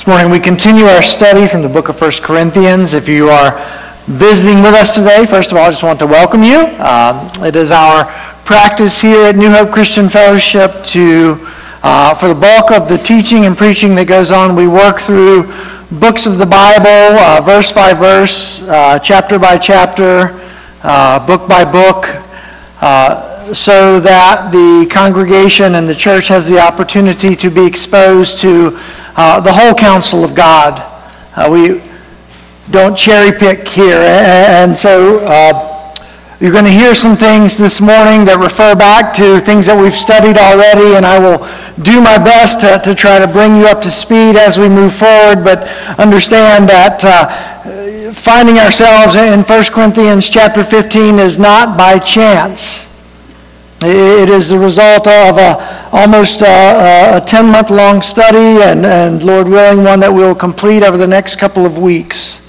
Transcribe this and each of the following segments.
This morning we continue our study from the book of 1 Corinthians. If you are visiting with us today, first of all, I just want to welcome you. Um, it is our practice here at New Hope Christian Fellowship to, uh, for the bulk of the teaching and preaching that goes on, we work through books of the Bible, uh, verse by verse, uh, chapter by chapter, uh, book by book, uh, so that the congregation and the church has the opportunity to be exposed to uh, the whole counsel of God. Uh, we don't cherry pick here. And so uh, you're going to hear some things this morning that refer back to things that we've studied already, and I will do my best to, to try to bring you up to speed as we move forward, but understand that uh, finding ourselves in 1 Corinthians chapter 15 is not by chance. It is the result of a, almost a, a 10 month long study, and, and Lord willing, one that we'll complete over the next couple of weeks.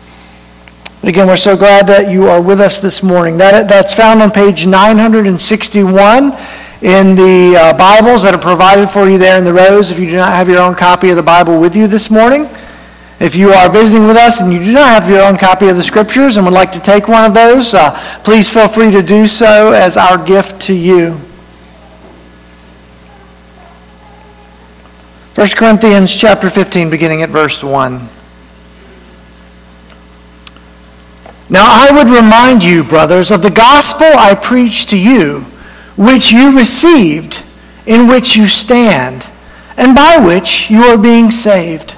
Again, we're so glad that you are with us this morning. That, that's found on page 961 in the uh, Bibles that are provided for you there in the rows if you do not have your own copy of the Bible with you this morning. If you are visiting with us and you do not have your own copy of the Scriptures and would like to take one of those, uh, please feel free to do so as our gift to you. 1 Corinthians chapter 15, beginning at verse 1. Now I would remind you, brothers, of the gospel I preached to you, which you received, in which you stand, and by which you are being saved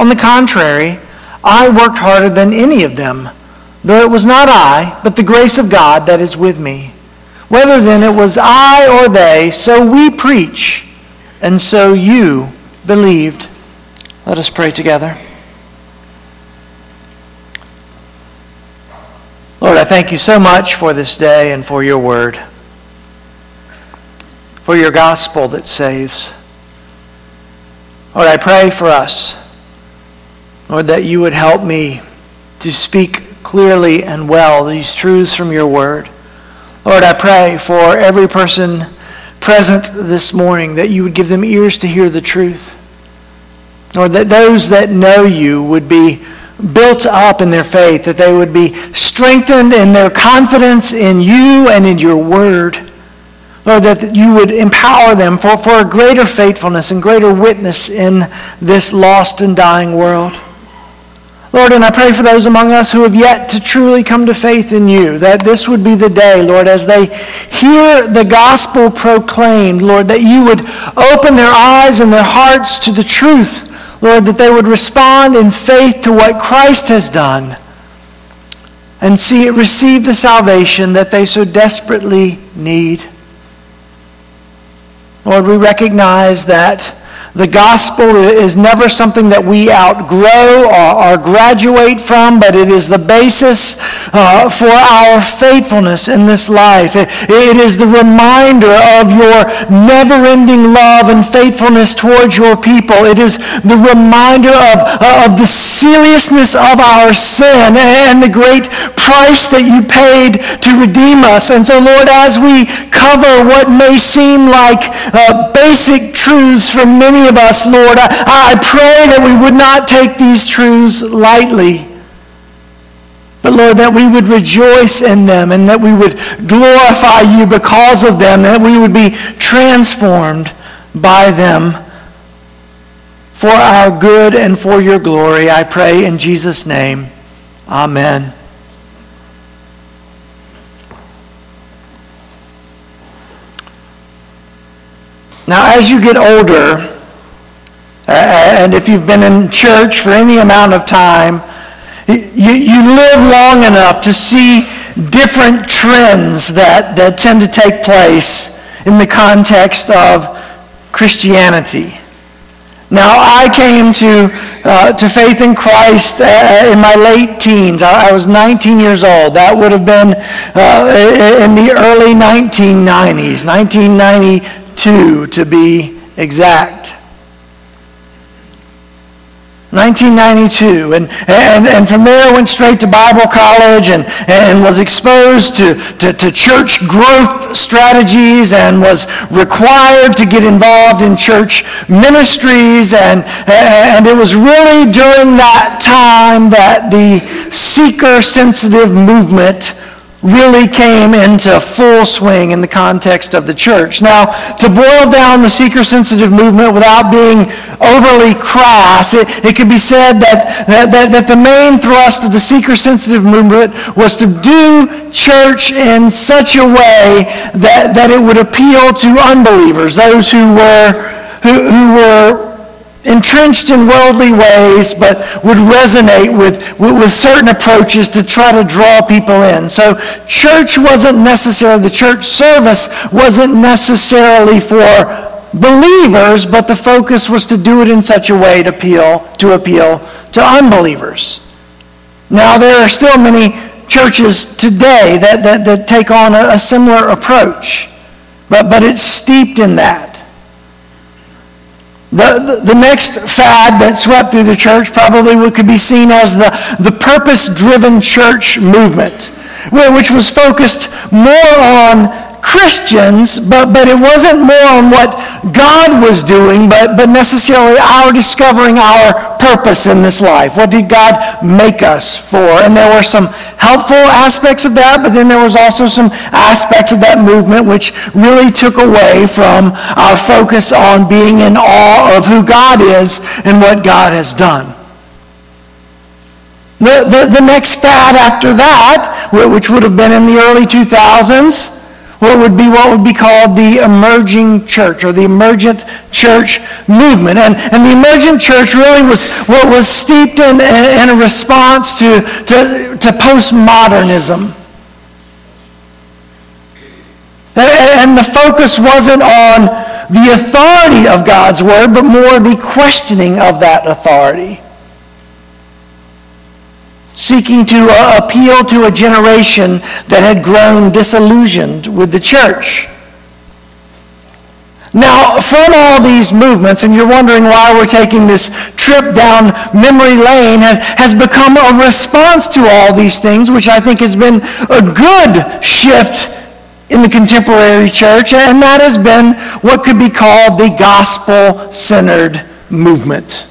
On the contrary, I worked harder than any of them, though it was not I, but the grace of God that is with me. Whether then it was I or they, so we preach, and so you believed. Let us pray together. Lord, I thank you so much for this day and for your word, for your gospel that saves. Lord, I pray for us Lord, that you would help me to speak clearly and well these truths from your word. Lord, I pray for every person present this morning that you would give them ears to hear the truth. Lord, that those that know you would be built up in their faith, that they would be strengthened in their confidence in you and in your word. Lord, that you would empower them for, for a greater faithfulness and greater witness in this lost and dying world. Lord, and I pray for those among us who have yet to truly come to faith in you, that this would be the day, Lord, as they hear the gospel proclaimed, Lord, that you would open their eyes and their hearts to the truth, Lord, that they would respond in faith to what Christ has done and see it receive the salvation that they so desperately need. Lord, we recognize that the gospel is never something that we outgrow or, or graduate from, but it is the basis uh, for our faithfulness in this life. It, it is the reminder of your never-ending love and faithfulness towards your people. It is the reminder of, uh, of the seriousness of our sin and the great price that you paid to redeem us. And so, Lord, as we cover what may seem like uh, basic truths for many of us, Lord, I, I pray that we would not take these truths lightly. But Lord, that we would rejoice in them and that we would glorify you because of them, that we would be transformed by them for our good and for your glory. I pray in Jesus' name. Amen. Now, as you get older, uh, and if you've been in church for any amount of time, you, you live long enough to see different trends that, that tend to take place in the context of Christianity. Now, I came to, uh, to faith in Christ uh, in my late teens. I, I, was 19 years old. That would have been uh, in the early 1990s, 1992 to be exact. 1992. And, and, and from there went straight to Bible college and, and was exposed to, to, to church growth strategies and was required to get involved in church ministries. And, and it was really during that time that the seeker-sensitive movement really came into full swing in the context of the church. Now, to boil down the seeker-sensitive movement without being overly crass, it, it could be said that, that, that the main thrust of the seeker-sensitive movement was to do church in such a way that, that it would appeal to unbelievers, those who were, who, who were entrenched in worldly ways, but would resonate with, with, with, certain approaches to try to draw people in. So church wasn't necessarily, the church service wasn't necessarily for believers, but the focus was to do it in such a way to appeal to, appeal to unbelievers. Now, there are still many churches today that, that, that take on a, a similar approach, but, but it's steeped in that. The, the, the, next fad that swept through the church probably could be seen as the, the purpose-driven church movement, which was focused more on Christians, but, but it wasn't more on what God was doing, but, but necessarily our discovering our purpose in this life. What did God make us for? And there were some helpful aspects of that, but then there was also some aspects of that movement which really took away from our focus on being in awe of who God is and what God has done. The, the, the next fad after that, which would have been in the early 2000s, what would be what would be called the emerging church or the emergent church movement. And, and the emergent church really was what was steeped in, in a response to, to, to postmodernism. And the focus wasn't on the authority of God's word, but more the questioning of that authority seeking to uh, appeal to a generation that had grown disillusioned with the church. Now, from all these movements, and you're wondering why we're taking this trip down memory lane, has, has become a response to all these things, which I think has been a good shift in the contemporary church, and that has been what could be called the gospel-centered movement.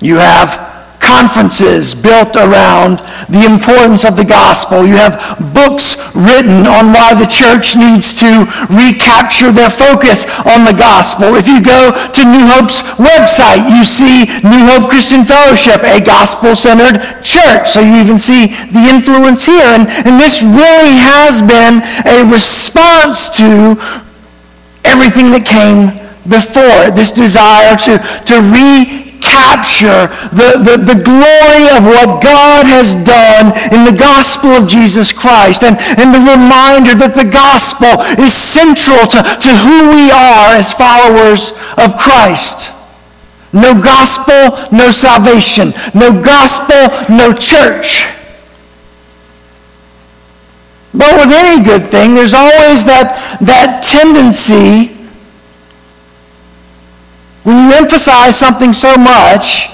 You have conferences built around the importance of the gospel. You have books written on why the church needs to recapture their focus on the gospel. If you go to New Hope's website, you see New Hope Christian Fellowship, a gospel-centered church. So you even see the influence here. And, and this really has been a response to everything that came before this desire to, to re capture the, the, the glory of what God has done in the gospel of Jesus Christ and, and the reminder that the gospel is central to, to who we are as followers of Christ. No gospel, no salvation. No gospel, no church. But with any good thing, there's always that, that tendency when you emphasize something so much,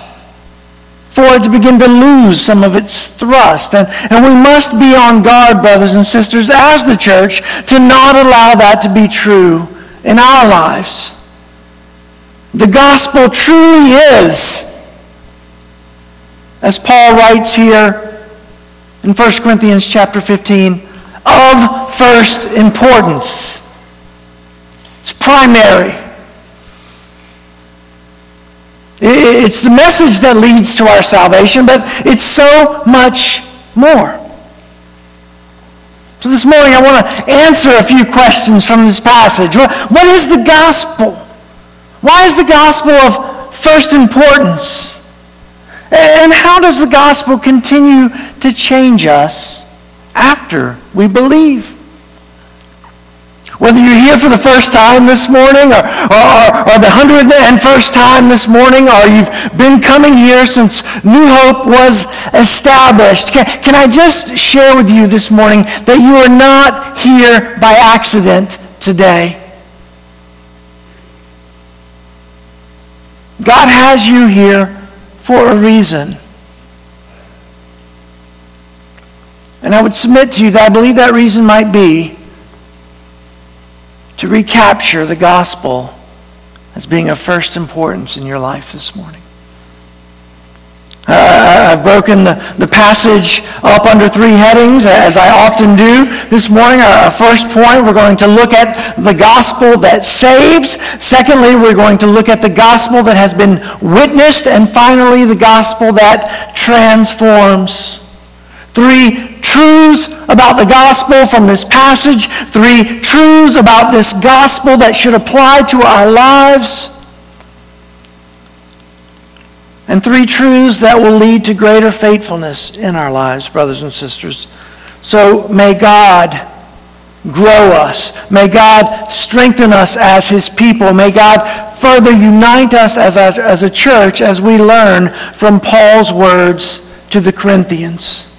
for it to begin to lose some of its thrust. And, and we must be on guard, brothers and sisters, as the church, to not allow that to be true in our lives. The gospel truly is, as Paul writes here in 1 Corinthians chapter 15, of first importance. It's primary. It's the message that leads to our salvation, but it's so much more. So this morning I want to answer a few questions from this passage. What is the gospel? Why is the gospel of first importance? And how does the gospel continue to change us after we believe? Whether you're here for the first time this morning or, or, or the 101st time this morning or you've been coming here since New Hope was established, can, can I just share with you this morning that you are not here by accident today? God has you here for a reason. And I would submit to you that I believe that reason might be to recapture the gospel as being of first importance in your life this morning. Uh, I've broken the, the passage up under three headings, as I often do this morning. Our, our first point, we're going to look at the gospel that saves. Secondly, we're going to look at the gospel that has been witnessed. And finally, the gospel that transforms. Three truths about the gospel from this passage, three truths about this gospel that should apply to our lives, and three truths that will lead to greater faithfulness in our lives, brothers and sisters. So may God grow us. May God strengthen us as his people. May God further unite us as a, as a church as we learn from Paul's words to the Corinthians.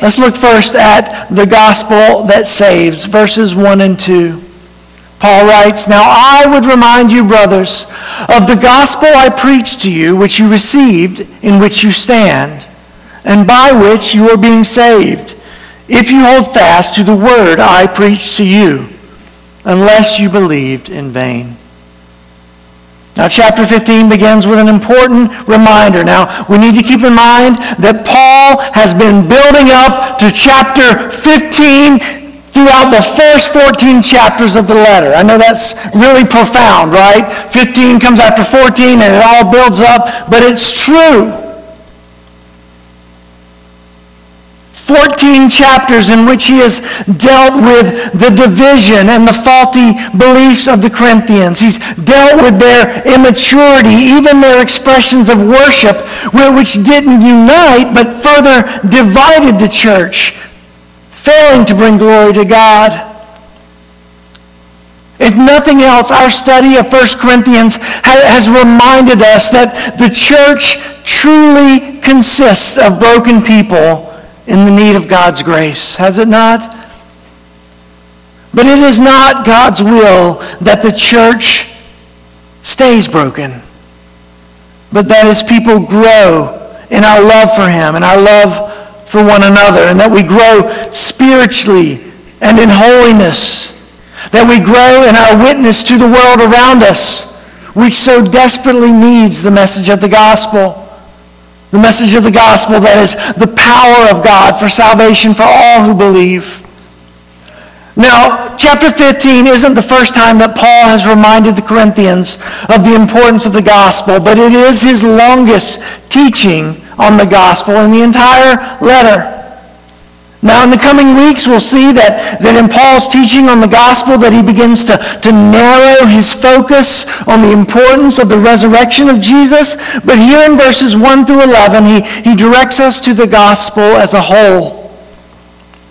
Let's look first at the gospel that saves, verses 1 and 2. Paul writes, Now I would remind you, brothers, of the gospel I preached to you, which you received, in which you stand, and by which you are being saved, if you hold fast to the word I preached to you, unless you believed in vain. Now, chapter 15 begins with an important reminder. Now, we need to keep in mind that Paul has been building up to chapter 15 throughout the first 14 chapters of the letter. I know that's really profound, right? 15 comes after 14 and it all builds up, but it's true. 14 chapters in which he has dealt with the division and the faulty beliefs of the Corinthians. He's dealt with their immaturity, even their expressions of worship, which didn't unite but further divided the church, failing to bring glory to God. If nothing else, our study of 1 Corinthians has reminded us that the church truly consists of broken people in the need of God's grace, has it not? But it is not God's will that the church stays broken, but that as people grow in our love for Him and our love for one another, and that we grow spiritually and in holiness, that we grow in our witness to the world around us, which so desperately needs the message of the gospel. The message of the gospel that is the power of God for salvation for all who believe. Now, chapter 15 isn't the first time that Paul has reminded the Corinthians of the importance of the gospel, but it is his longest teaching on the gospel in the entire letter. Now, in the coming weeks, we'll see that, that in Paul's teaching on the gospel that he begins to, to narrow his focus on the importance of the resurrection of Jesus. But here in verses 1 through 11, he, he directs us to the gospel as a whole.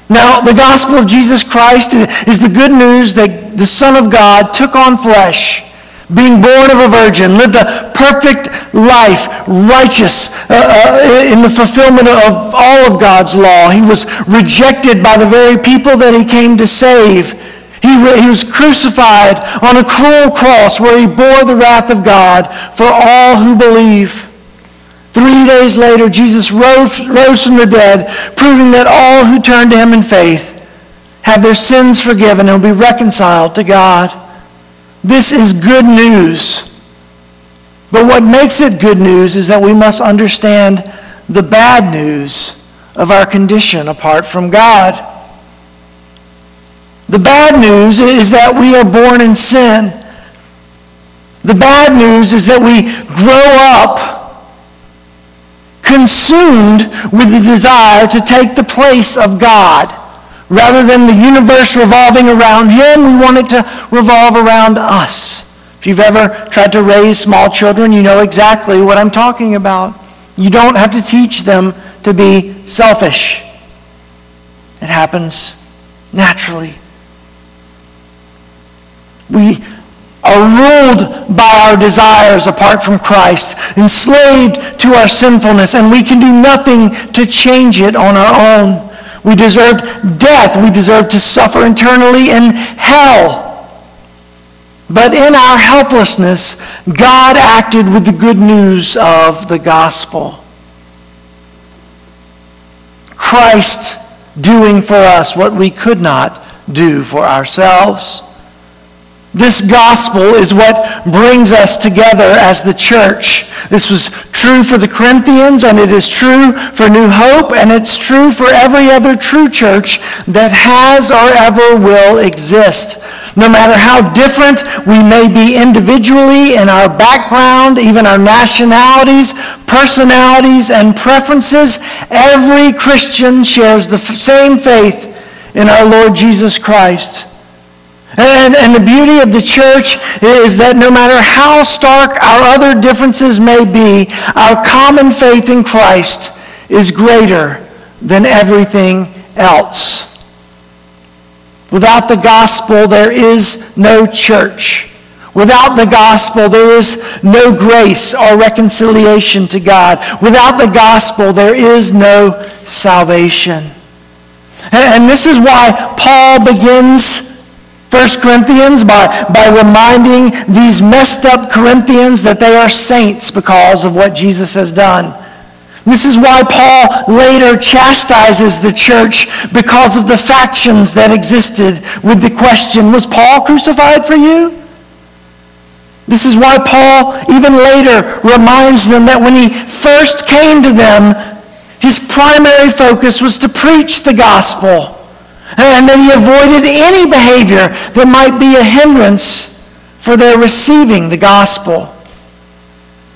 Now, the gospel of Jesus Christ is, is the good news that the Son of God took on flesh being born of a virgin, lived a perfect life, righteous uh, uh, in the fulfillment of all of God's law. He was rejected by the very people that he came to save. He, he was crucified on a cruel cross where he bore the wrath of God for all who believe. Three days later, Jesus rose, rose from the dead, proving that all who turn to him in faith have their sins forgiven and will be reconciled to God. This is good news. But what makes it good news is that we must understand the bad news of our condition apart from God. The bad news is that we are born in sin. The bad news is that we grow up consumed with the desire to take the place of God. Rather than the universe revolving around him, we want it to revolve around us. If you've ever tried to raise small children, you know exactly what I'm talking about. You don't have to teach them to be selfish. It happens naturally. We are ruled by our desires apart from Christ, enslaved to our sinfulness, and we can do nothing to change it on our own. We deserved death. We deserved to suffer internally in hell. But in our helplessness, God acted with the good news of the gospel. Christ doing for us what we could not do for ourselves. This gospel is what brings us together as the church. This was true for the Corinthians, and it is true for New Hope, and it's true for every other true church that has or ever will exist. No matter how different we may be individually in our background, even our nationalities, personalities, and preferences, every Christian shares the same faith in our Lord Jesus Christ. And, and, the beauty of the church is that no matter how stark our other differences may be, our common faith in Christ is greater than everything else. Without the gospel, there is no church. Without the gospel, there is no grace or reconciliation to God. Without the gospel, there is no salvation. And this is why Paul begins 1 Corinthians by, by reminding these messed up Corinthians that they are saints because of what Jesus has done. This is why Paul later chastises the church because of the factions that existed with the question, was Paul crucified for you? This is why Paul even later reminds them that when he first came to them, his primary focus was to preach the gospel Eh, and that he avoided any behavior that might be a hindrance for their receiving the gospel.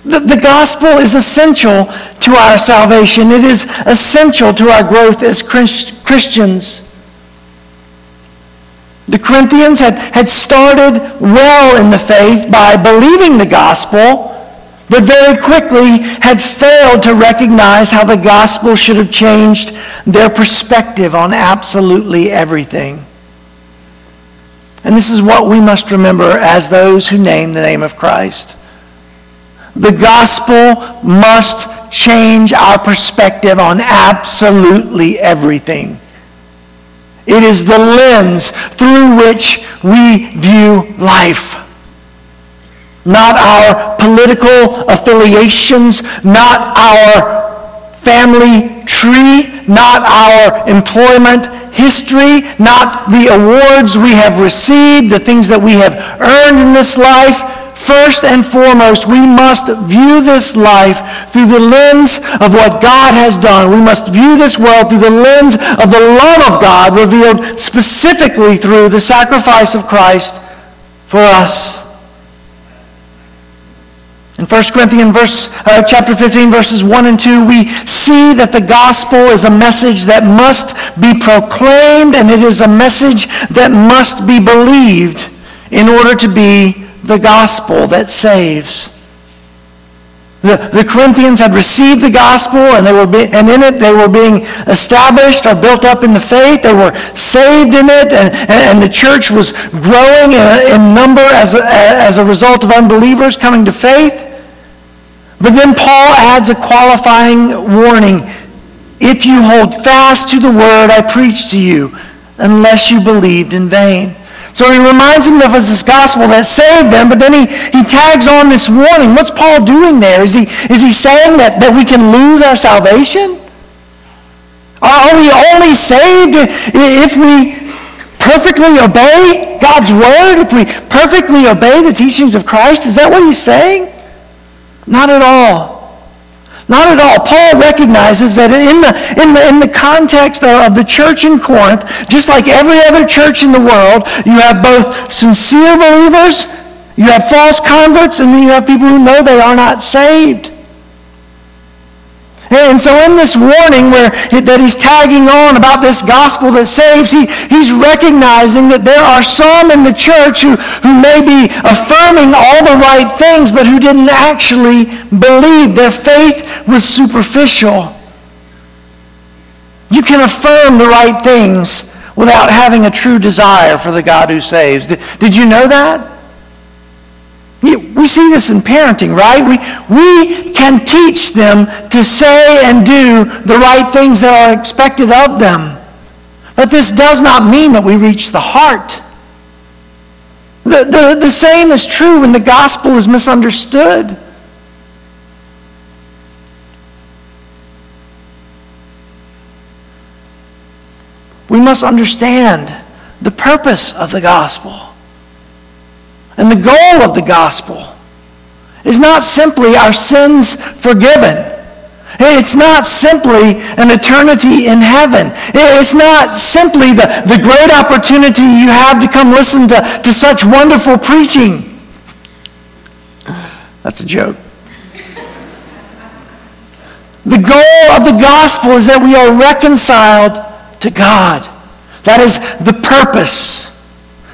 The, the gospel is essential to our salvation. It is essential to our growth as Christians. The Corinthians had, had started well in the faith by believing the gospel but very quickly had failed to recognize how the gospel should have changed their perspective on absolutely everything. And this is what we must remember as those who name the name of Christ. The gospel must change our perspective on absolutely everything. It is the lens through which we view life not our political affiliations, not our family tree, not our employment history, not the awards we have received, the things that we have earned in this life. First and foremost, we must view this life through the lens of what God has done. We must view this world through the lens of the love of God revealed specifically through the sacrifice of Christ for us. In 1 Corinthians verse, uh, chapter 15, verses 1 and 2, we see that the gospel is a message that must be proclaimed and it is a message that must be believed in order to be the gospel that saves. The, the Corinthians had received the gospel and, they were be, and in it they were being established or built up in the faith. They were saved in it and, and the church was growing in, in number as a, as a result of unbelievers coming to faith. But then Paul adds a qualifying warning. If you hold fast to the word I preached to you, unless you believed in vain. So he reminds them of this gospel that saved them, but then he, he tags on this warning. What's Paul doing there? Is he, is he saying that, that we can lose our salvation? Are we only saved if we perfectly obey God's word? If we perfectly obey the teachings of Christ? Is that what he's saying? Not at all. Not at all. Paul recognizes that in the, in the, in the context of the church in Corinth, just like every other church in the world, you have both sincere believers, You have false converts, and then you have people who know they are not saved. And so in this warning where that he's tagging on about this gospel that saves, he, he's recognizing that there are some in the church who, who may be affirming all the right things, but who didn't actually believe. Their faith was superficial. You can affirm the right things without having a true desire for the God who saves. Did, did you know that? We see this in parenting, right? We, we can teach them to say and do the right things that are expected of them. But this does not mean that we reach the heart. The, the, the same is true when the gospel is misunderstood. We must understand the purpose of the gospel. And the goal of the gospel is not simply our sins forgiven. It's not simply an eternity in heaven. It's not simply the, the great opportunity you have to come listen to, to such wonderful preaching. That's a joke. The goal of the gospel is that we are reconciled to God. That is the purpose.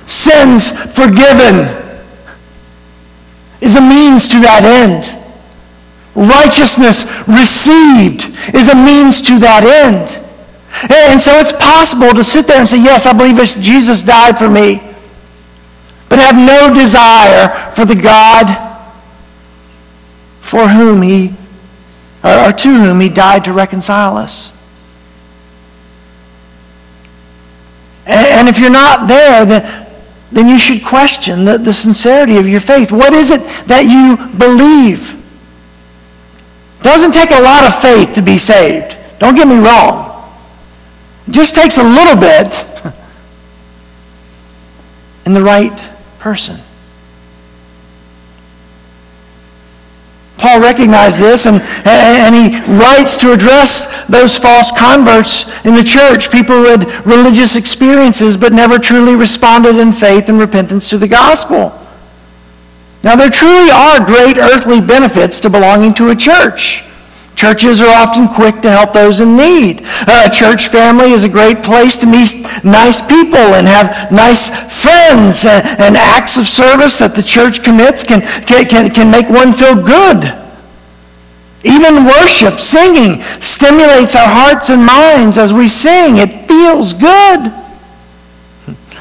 Sins forgiven is a means to that end. Righteousness received is a means to that end. And so it's possible to sit there and say, yes, I believe Jesus died for me, but have no desire for the God for whom he, or to whom he died to reconcile us. And if you're not there, then then you should question the, the sincerity of your faith. What is it that you believe? It doesn't take a lot of faith to be saved. Don't get me wrong. It just takes a little bit in the right person. Paul recognized this and, and he writes to address those false converts in the church, people who had religious experiences but never truly responded in faith and repentance to the gospel. Now, there truly are great earthly benefits to belonging to a church. Churches are often quick to help those in need. A church family is a great place to meet nice people and have nice friends. And, acts of service that the church commits can, can, can make one feel good. Even worship, singing, stimulates our hearts and minds as we sing. It feels good.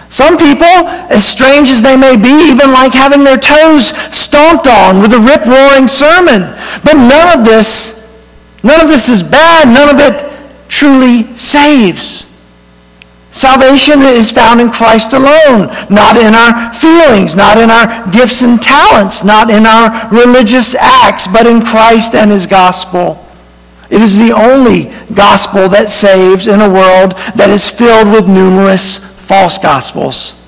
Some people, as strange as they may be, even like having their toes stomped on with a rip-roaring sermon. But none of this None of this is bad. None of it truly saves. Salvation is found in Christ alone, not in our feelings, not in our gifts and talents, not in our religious acts, but in Christ and his gospel. It is the only gospel that saves in a world that is filled with numerous false gospels.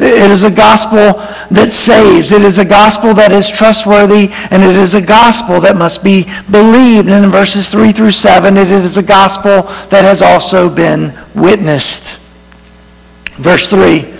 It is a gospel that saves. It is a gospel that is trustworthy, and it is a gospel that must be believed. And in verses 3 through 7, it is a gospel that has also been witnessed. Verse 3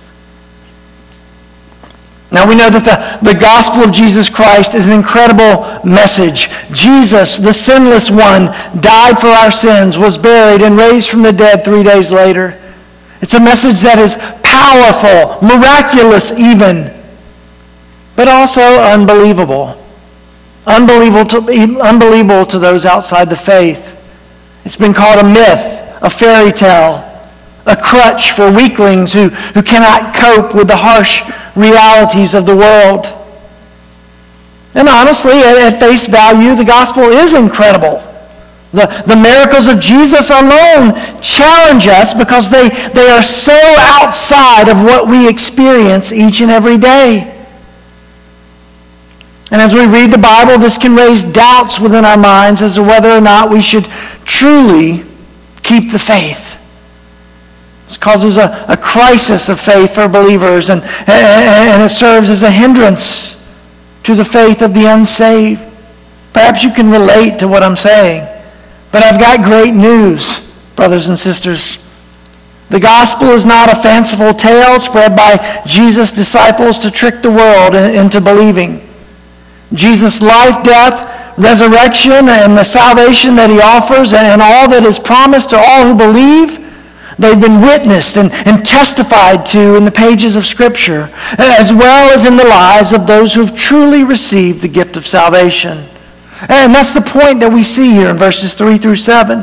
Now we know that the, the gospel of Jesus Christ is an incredible message. Jesus, the sinless one, died for our sins, was buried, and raised from the dead three days later. It's a message that is powerful, miraculous even, but also unbelievable. Unbelievable to, unbelievable to those outside the faith. It's been called a myth, a fairy tale, a crutch for weaklings who, who cannot cope with the harsh realities of the world. And honestly, at, face value, the gospel is incredible. The, the miracles of Jesus alone challenge us because they, they are so outside of what we experience each and every day. And as we read the Bible, this can raise doubts within our minds as to whether or not we should truly keep the faith. This causes a, a crisis of faith for believers, and, and it serves as a hindrance to the faith of the unsaved. Perhaps you can relate to what I'm saying, but I've got great news, brothers and sisters. The gospel is not a fanciful tale spread by Jesus' disciples to trick the world into believing. Jesus' life, death, resurrection, and the salvation that he offers, and all that is promised to all who believe, they've been witnessed and, and testified to in the pages of Scripture, uh, as well as in the lives of those who have truly received the gift of salvation. And that's the point that we see here in verses 3 through 7.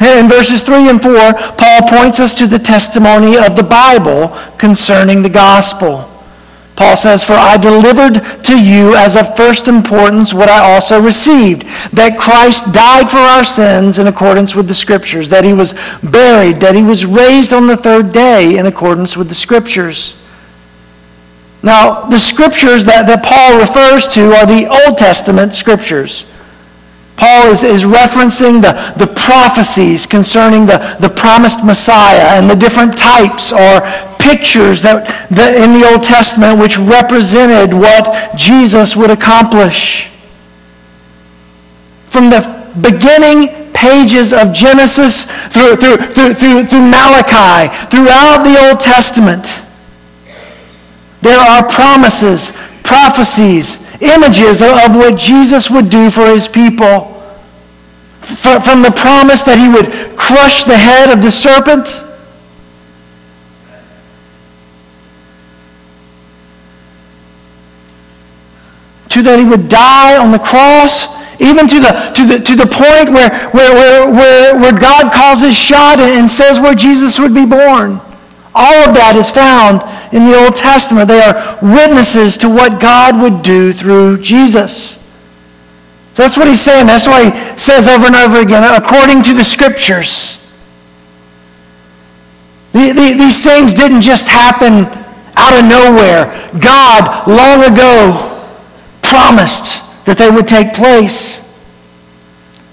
In verses 3 and 4, Paul points us to the testimony of the Bible concerning the gospel. Paul says, For I delivered to you as of first importance what I also received, that Christ died for our sins in accordance with the Scriptures, that he was buried, that he was raised on the third day in accordance with the Scriptures. Now, the Scriptures that, that Paul refers to are the Old Testament Scriptures. Paul is, is referencing the, the prophecies concerning the, the promised Messiah and the different types or pictures that, in the Old Testament which represented what Jesus would accomplish. From the beginning pages of Genesis through, through, through, through, through Malachi, throughout the Old Testament, there are promises, prophecies, images of what Jesus would do for his people. From the promise that he would crush the head of the serpent to that he would die on the cross, even to the, to the, to the point where, where, where, where, God calls his shot and says where Jesus would be born. All of that is found in the Old Testament. They are witnesses to what God would do through Jesus. That's what he's saying. That's why he says over and over again, according to the scriptures. These things didn't just happen out of nowhere. God, long ago, promised that they would take place.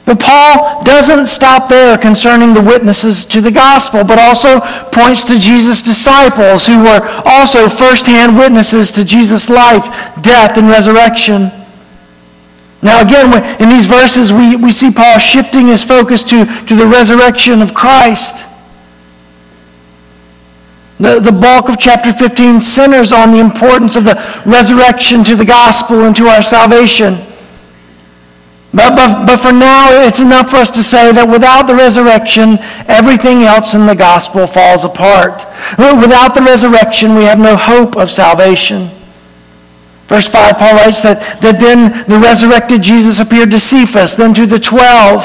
But Paul doesn't stop there concerning the witnesses to the gospel, but also points to Jesus' disciples who were also firsthand witnesses to Jesus' life, death, and resurrection. Now, again, in these verses, we, we see Paul shifting his focus to, to the resurrection of Christ. The, the bulk of chapter 15 centers on the importance of the resurrection to the gospel and to our salvation. But, but, but for now, it's enough for us to say that without the resurrection, everything else in the gospel falls apart. Without the resurrection, we have no hope of salvation. Verse 5, Paul writes that, that then the resurrected Jesus appeared to Cephas, then to the twelve.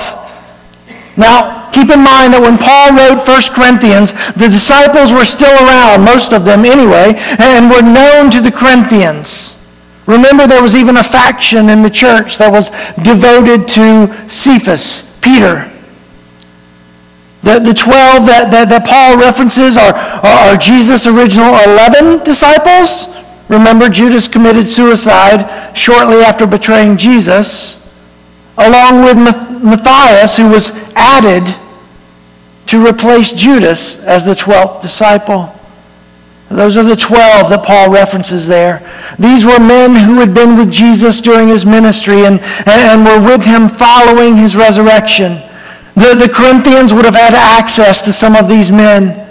Now, keep in mind that when Paul wrote 1 Corinthians, the disciples were still around, most of them anyway, and were known to the Corinthians. Remember, there was even a faction in the church that was devoted to Cephas, Peter. The, the 12 that, that, that Paul references are, are, are Jesus' original 11 disciples. Remember, Judas committed suicide shortly after betraying Jesus, along with Matthias, who was added to replace Judas as the 12th disciple. Those are the 12 that Paul references there. These were men who had been with Jesus during his ministry and, and were with him following his resurrection. The, the Corinthians would have had access to some of these men.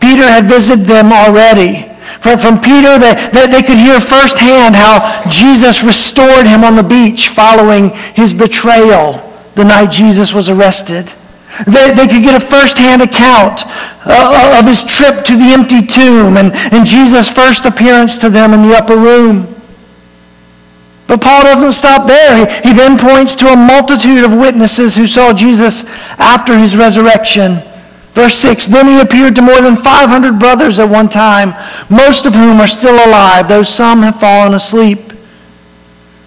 Peter had visited them already. From, from Peter, they, they, they could hear firsthand how Jesus restored him on the beach following his betrayal the night Jesus was arrested. They, they could get a firsthand account uh, of his trip to the empty tomb and, and Jesus' first appearance to them in the upper room. But Paul doesn't stop there. He, he then points to a multitude of witnesses who saw Jesus after his resurrection. Verse 6 Then he appeared to more than 500 brothers at one time, most of whom are still alive, though some have fallen asleep.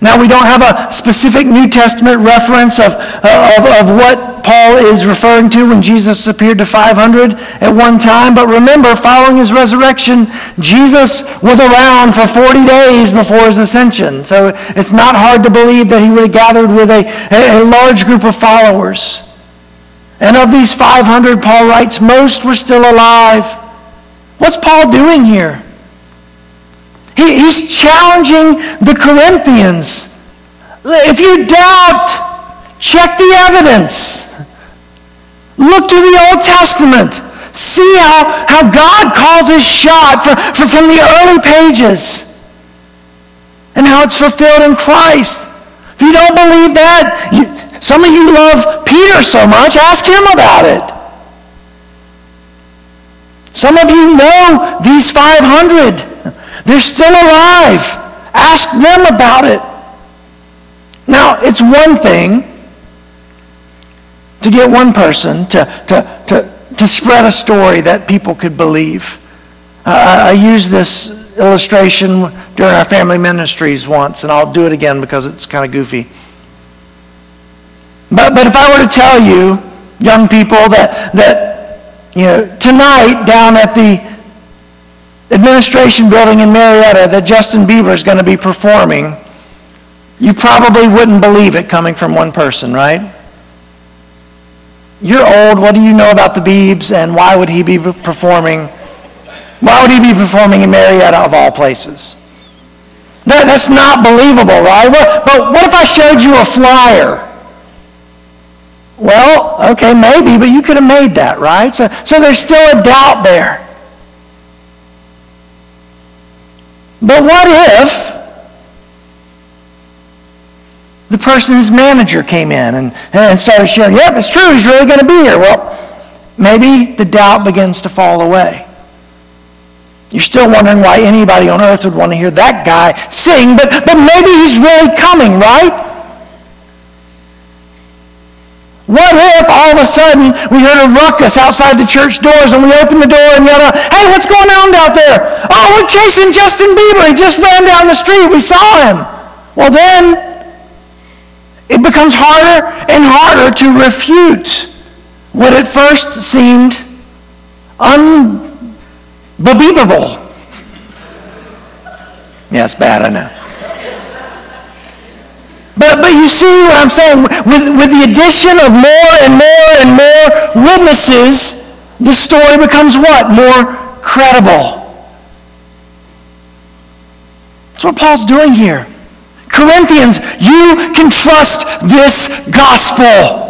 Now, we don't have a specific New Testament reference of, of, of what Paul is referring to when Jesus appeared to 500 at one time, but remember, following his resurrection, Jesus was around for 40 days before his ascension. So it's not hard to believe that he would have gathered with a, a large group of followers. And of these 500, Paul writes, most were still alive. What's Paul doing here? He, he's challenging the Corinthians. If you doubt, check the evidence. Look to the Old Testament. See how, how God calls his shot for, for, from the early pages and how it's fulfilled in Christ. If you don't believe that, you, some of you love Peter so much, ask him about it. Some of you know these 500. They're still alive. Ask them about it. Now, it's one thing to get one person to, to, to, to spread a story that people could believe. Uh, I used this illustration during our family ministries once, and I'll do it again because it's kind of goofy. But, but if I were to tell you, young people, that, that you know, tonight down at the administration building in Marietta that Justin Bieber is going to be performing, you probably wouldn't believe it coming from one person, right? You're old. What do you know about the Biebs, and why would he be performing? Why would he be performing in Marietta of all places? That, that's not believable, right? But, but what if I showed you a flyer? Well, okay, maybe, but you could have made that, right? So, so there's still a doubt there. But what if the person's manager came in and, and started sharing, yep, it's true, he's really going to be here. Well, maybe the doubt begins to fall away. You're still wondering why anybody on earth would want to hear that guy sing, but, but maybe he's really coming, right? What if all of a sudden we heard a ruckus outside the church doors and we opened the door and yelled out, hey, what's going on out there? Oh, we're chasing Justin Bieber. He just ran down the street. We saw him. Well, then it becomes harder and harder to refute what at first seemed unbelievable. Yeah, it's bad, I know. But, but you see what I'm saying? With, with the addition of more and more and more witnesses, the story becomes what? More credible. That's what Paul's doing here. Corinthians, you can trust this gospel.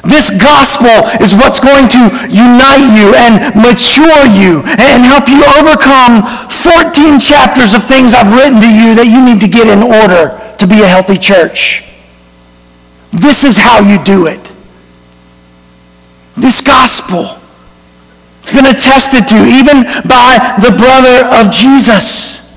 This gospel is what's going to unite you and mature you and help you overcome 14 chapters of things I've written to you that you need to get in order to be a healthy church. This is how you do it. This gospel. It's been attested to even by the brother of Jesus.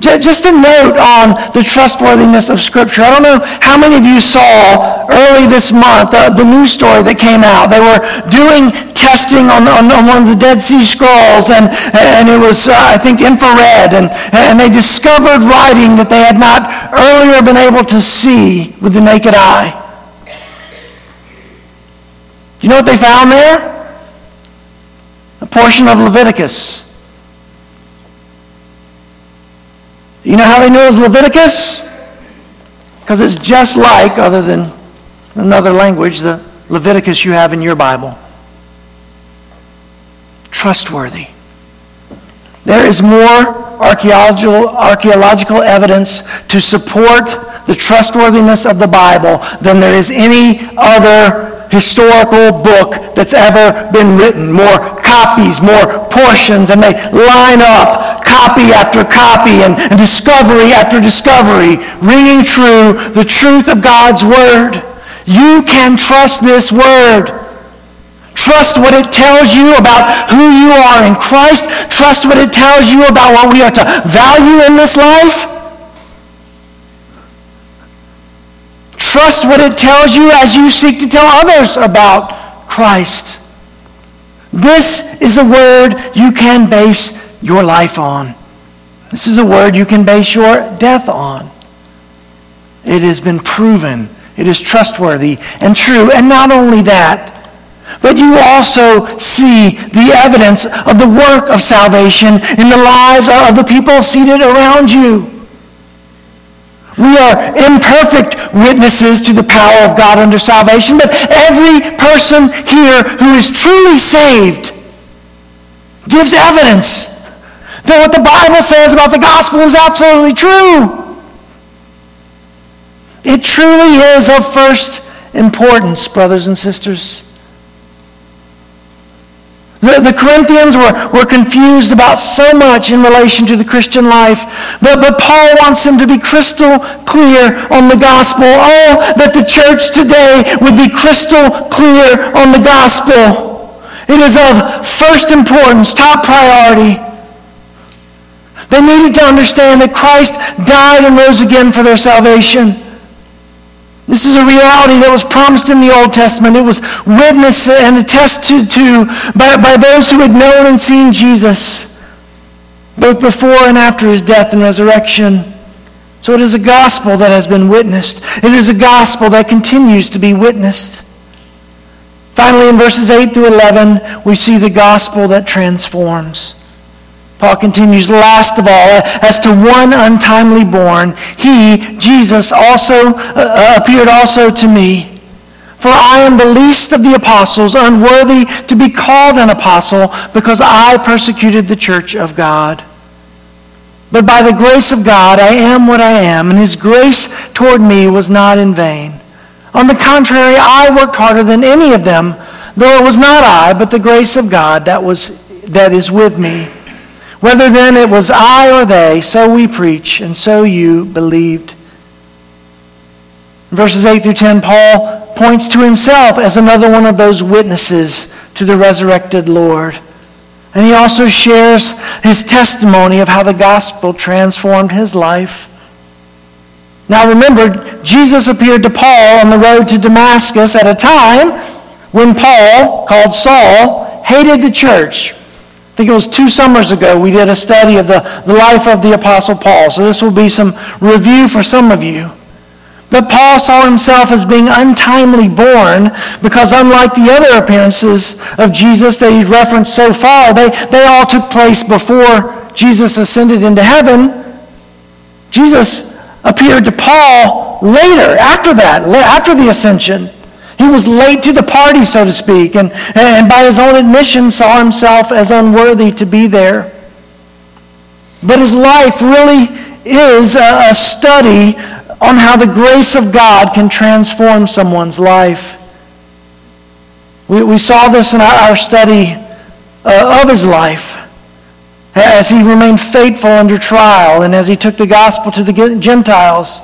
Just a note on the trustworthiness of Scripture. I don't know how many of you saw early this month uh, the news story that came out. They were doing testing on, on, on one of the Dead Sea Scrolls, and, and it was, uh, I think, infrared, and, and they discovered writing that they had not earlier been able to see with the naked eye. Do you know what they found there? A portion of Leviticus. You know how they knew it was Leviticus? Because it's just like, other than another language, the Leviticus you have in your Bible. Trustworthy. There is more archaeological, archaeological evidence to support the trustworthiness of the Bible than there is any other historical book that's ever been written. More copies, more portions, and they line up copy after copy and, and discovery after discovery, ringing true the truth of God's Word. You can trust this Word. Trust what it tells you about who you are in Christ. Trust what it tells you about what we are to value in this life. Trust what it tells you as you seek to tell others about Christ. This is a word you can base your life on. This is a word you can base your death on. It has been proven. It is trustworthy and true. And not only that, but you also see the evidence of the work of salvation in the lives of the people seated around you. We are imperfect witnesses to the power of God under salvation, but every person here who is truly saved gives evidence that what the Bible says about the gospel is absolutely true. It truly is of first importance, brothers and sisters. The, the Corinthians were, were confused about so much in relation to the Christian life, but, but Paul wants them to be crystal clear on the gospel. Oh, that the church today would be crystal clear on the gospel. It is of first importance, top priority. They needed to understand that Christ died and rose again for their salvation. This is a reality that was promised in the Old Testament. It was witnessed and attested to by, by those who had known and seen Jesus, both before and after his death and resurrection. So it is a gospel that has been witnessed. It is a gospel that continues to be witnessed. Finally, in verses 8 through 11, we see the gospel that transforms. Paul continues, last of all, as to one untimely born, he, Jesus, also uh, uh, appeared also to me. For I am the least of the apostles, unworthy to be called an apostle, because I persecuted the church of God. But by the grace of God, I am what I am, and his grace toward me was not in vain. On the contrary, I worked harder than any of them, though it was not I, but the grace of God that, was, that is with me. Whether then it was I or they, so we preach, and so you believed. In verses 8 through 10, Paul points to himself as another one of those witnesses to the resurrected Lord. And he also shares his testimony of how the gospel transformed his life. Now remember, Jesus appeared to Paul on the road to Damascus at a time when Paul, called Saul, hated the church I think it was two summers ago we did a study of the, the life of the Apostle Paul. So this will be some review for some of you. But Paul saw himself as being untimely born because unlike the other appearances of Jesus that he's referenced so far, they, they all took place before Jesus ascended into heaven. Jesus appeared to Paul later, after that, after the ascension. He was late to the party, so to speak, and, and by his own admission saw himself as unworthy to be there. But his life really is a, a study on how the grace of God can transform someone's life. We, we saw this in our, our study uh, of his life as he remained faithful under trial and as he took the gospel to the Gentiles.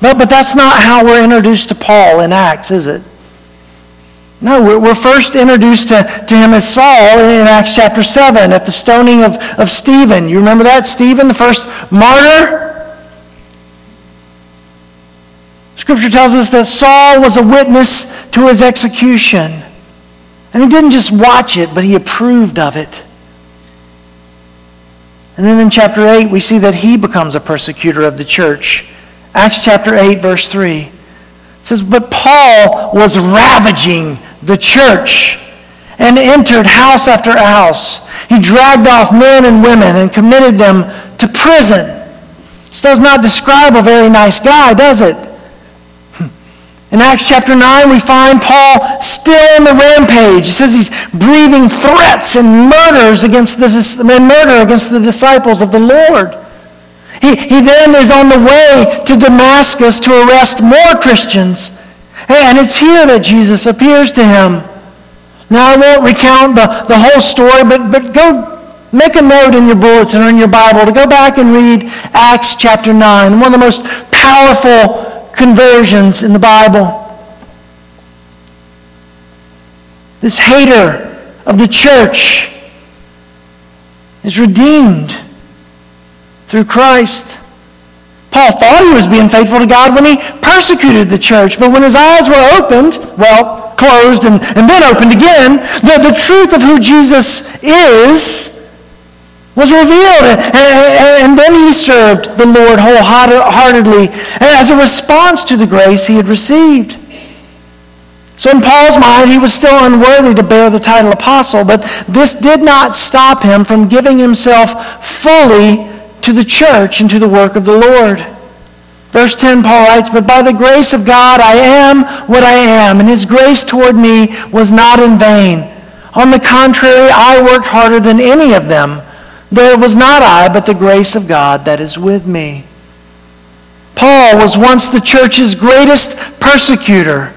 But, but that's not how we're introduced to Paul in Acts, is it? No, we're, first introduced to, to him as Saul in Acts chapter 7 at the stoning of, of Stephen. You remember that? Stephen, the first martyr? Scripture tells us that Saul was a witness to his execution. And he didn't just watch it, but he approved of it. And then in chapter 8, we see that he becomes a persecutor of the church. Acts chapter 8, verse 3. It says, But Paul was ravaging the church and entered house after house. He dragged off men and women and committed them to prison. This does not describe a very nice guy, does it? In Acts chapter 9, we find Paul still on the rampage. It says he's breathing threats and murders against the, murder against the disciples of the Lord. He, he then is on the way to Damascus to arrest more Christians. And it's here that Jesus appears to him. Now, I won't recount the, the whole story, but, but go make a note in your bulletin or in your Bible to go back and read Acts chapter 9, one of the most powerful conversions in the Bible. This hater of the church is redeemed through Christ. Paul thought he was being faithful to God when he persecuted the church, but when his eyes were opened, well, closed and, and then opened again, the, the truth of who Jesus is, was revealed. And, and, and, then he served the Lord wholeheartedly as a response to the grace he had received. So in Paul's mind, he was still unworthy to bear the title apostle, but this did not stop him from giving himself fully to the church and to the work of the Lord. Verse 10, Paul writes, But by the grace of God I am what I am, and his grace toward me was not in vain. On the contrary, I worked harder than any of them. There was not I, but the grace of God that is with me. Paul was once the church's greatest persecutor.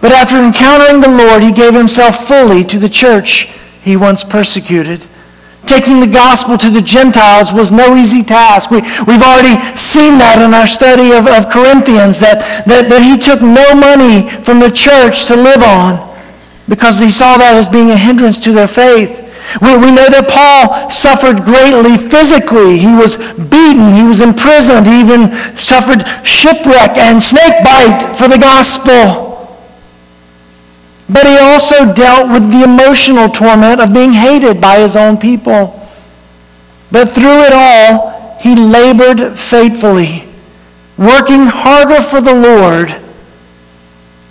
But after encountering the Lord, he gave himself fully to the church he once persecuted. Taking the gospel to the Gentiles was no easy task. We, we've already seen that in our study of, of Corinthians, that, that, that he took no money from the church to live on because he saw that as being a hindrance to their faith. We, we know that Paul suffered greatly physically. He was beaten. He was imprisoned. He even suffered shipwreck and snake bite for the gospel. But he also dealt with the emotional torment of being hated by his own people. But through it all, he labored faithfully, working harder for the Lord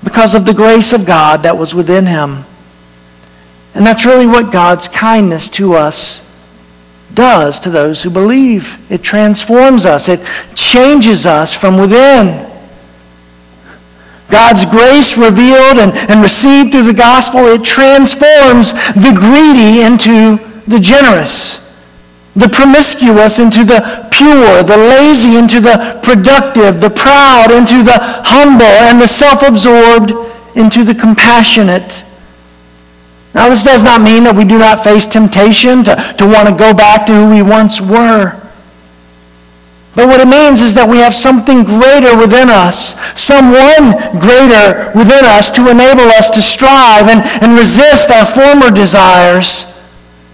because of the grace of God that was within him. And that's really what God's kindness to us does to those who believe. It transforms us, it changes us from within. God's grace revealed and, and received through the gospel, it transforms the greedy into the generous, the promiscuous into the pure, the lazy into the productive, the proud into the humble, and the self-absorbed into the compassionate. Now, this does not mean that we do not face temptation to, to want to go back to who we once were. But what it means is that we have something greater within us, someone greater within us to enable us to strive and, and resist our former desires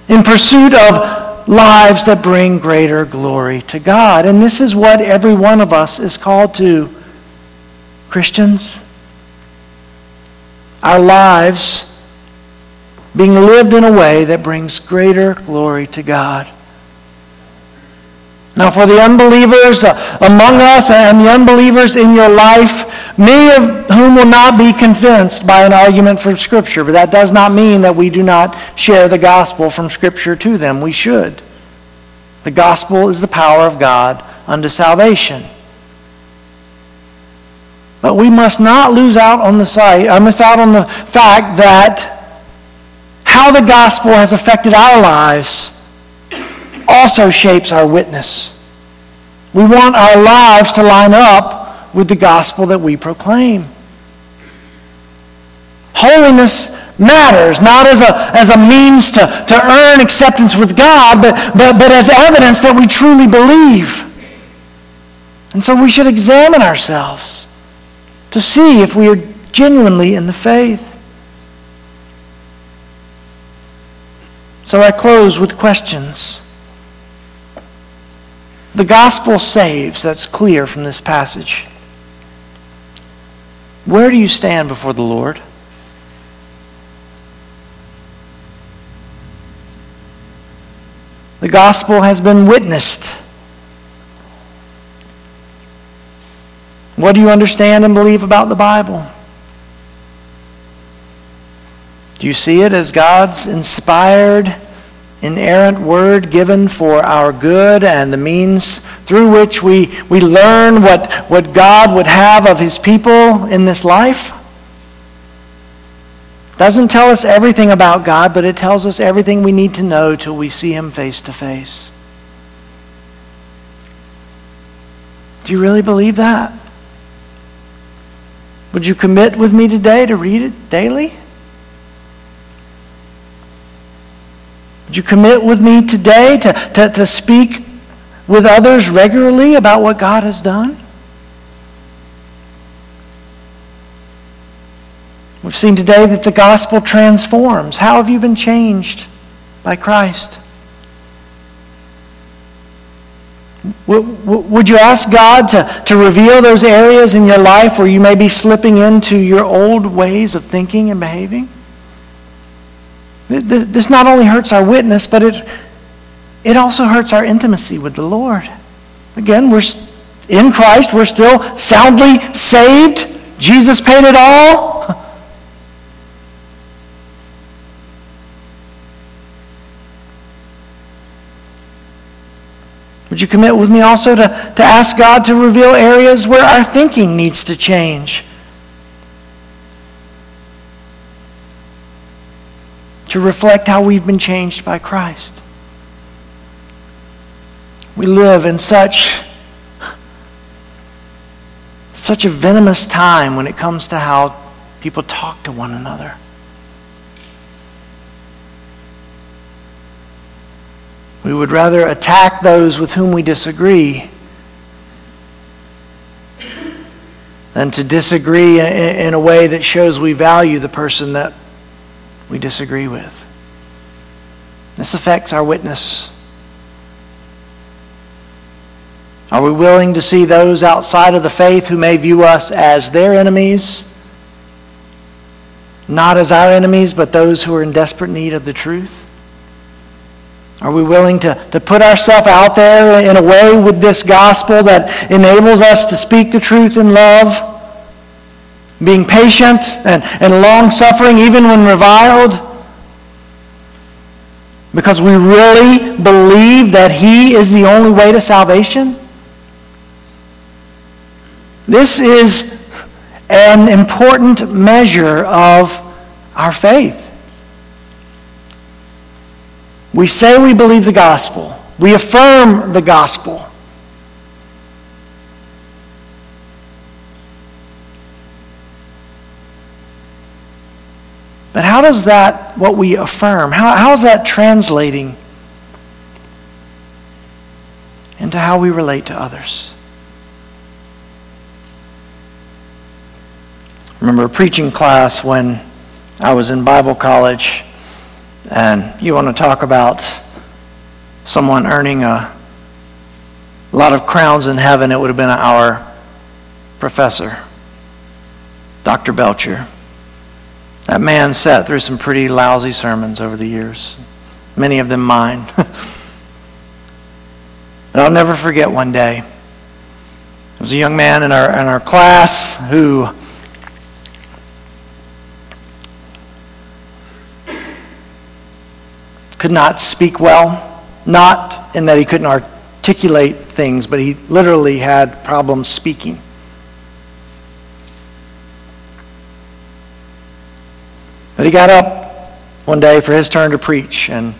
in pursuit of lives that bring greater glory to God. And this is what every one of us is called to. Christians, our lives being lived in a way that brings greater glory to God. Now, for the unbelievers uh, among us and the unbelievers in your life, many of whom will not be convinced by an argument from Scripture, but that does not mean that we do not share the gospel from Scripture to them. We should. The gospel is the power of God unto salvation. But we must not lose out on the sight, I uh, miss out on the fact that how the gospel has affected our lives also shapes our witness. We want our lives to line up with the gospel that we proclaim. Holiness matters, not as a, as a means to, to earn acceptance with God, but, but, but as evidence that we truly believe. And so we should examine ourselves to see if we are genuinely in the faith. So I close with questions. The gospel saves, that's clear from this passage. Where do you stand before the Lord? The gospel has been witnessed. What do you understand and believe about the Bible? Do you see it as God's inspired inerrant word given for our good and the means through which we, we learn what, what God would have of his people in this life. Doesn't tell us everything about God, but it tells us everything we need to know till we see him face to face. Do you really believe that? Would you commit with me today to read it daily? Would you commit with me today to, to, to speak with others regularly about what God has done? We've seen today that the gospel transforms. How have you been changed by Christ? Would you ask God to, to reveal those areas in your life where you may be slipping into your old ways of thinking and behaving? This not only hurts our witness, but it, it also hurts our intimacy with the Lord. Again, we're in Christ, we're still soundly saved. Jesus paid it all. Would you commit with me also to, to ask God to reveal areas where our thinking needs to change? To reflect how we've been changed by Christ. We live in such such a venomous time when it comes to how people talk to one another. We would rather attack those with whom we disagree than to disagree in a way that shows we value the person that we disagree with. This affects our witness. Are we willing to see those outside of the faith who may view us as their enemies? Not as our enemies, but those who are in desperate need of the truth? Are we willing to, to put ourselves out there in a way with this gospel that enables us to speak the truth in love? Being patient and, and long suffering even when reviled? Because we really believe that He is the only way to salvation? This is an important measure of our faith. We say we believe the gospel. We affirm the gospel. But how does that, what we affirm, how, how is that translating into how we relate to others? I remember a preaching class when I was in Bible college and you want to talk about someone earning a lot of crowns in heaven, it would have been our professor, Dr. Belcher. That man sat through some pretty lousy sermons over the years, many of them mine. and I'll never forget one day. There was a young man in our, in our class who could not speak well, not in that he couldn't articulate things, but he literally had problems speaking. But he got up one day for his turn to preach and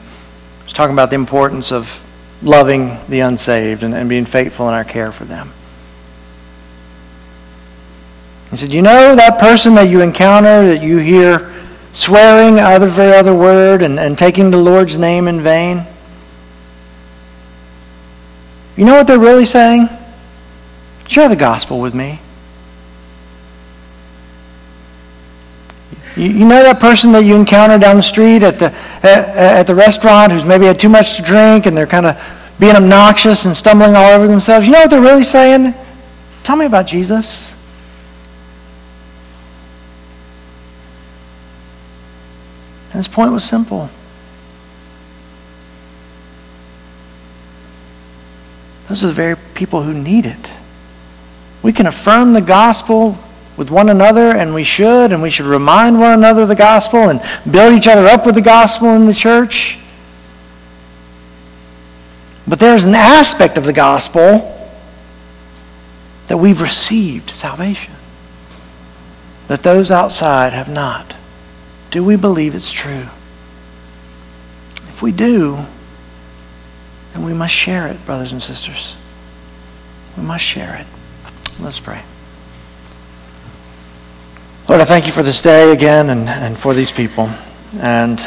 was talking about the importance of loving the unsaved and, and being faithful in our care for them. He said, You know that person that you encounter, that you hear swearing other very other word and, and taking the Lord's name in vain. You know what they're really saying? Share the gospel with me. You, you know that person that you encounter down the street at the, at, at the restaurant who's maybe had too much to drink and they're kind of being obnoxious and stumbling all over themselves? You know what they're really saying? Tell me about Jesus. And his point was simple. Those are the very people who need it. We can affirm the gospel with one another, and we should, and we should remind one another of the gospel and build each other up with the gospel in the church. But there's an aspect of the gospel that we've received salvation, that those outside have not. Do we believe it's true? If we do, then we must share it, brothers and sisters. We must share it. Let's pray. Lord, I thank you for this day again and, and for these people. And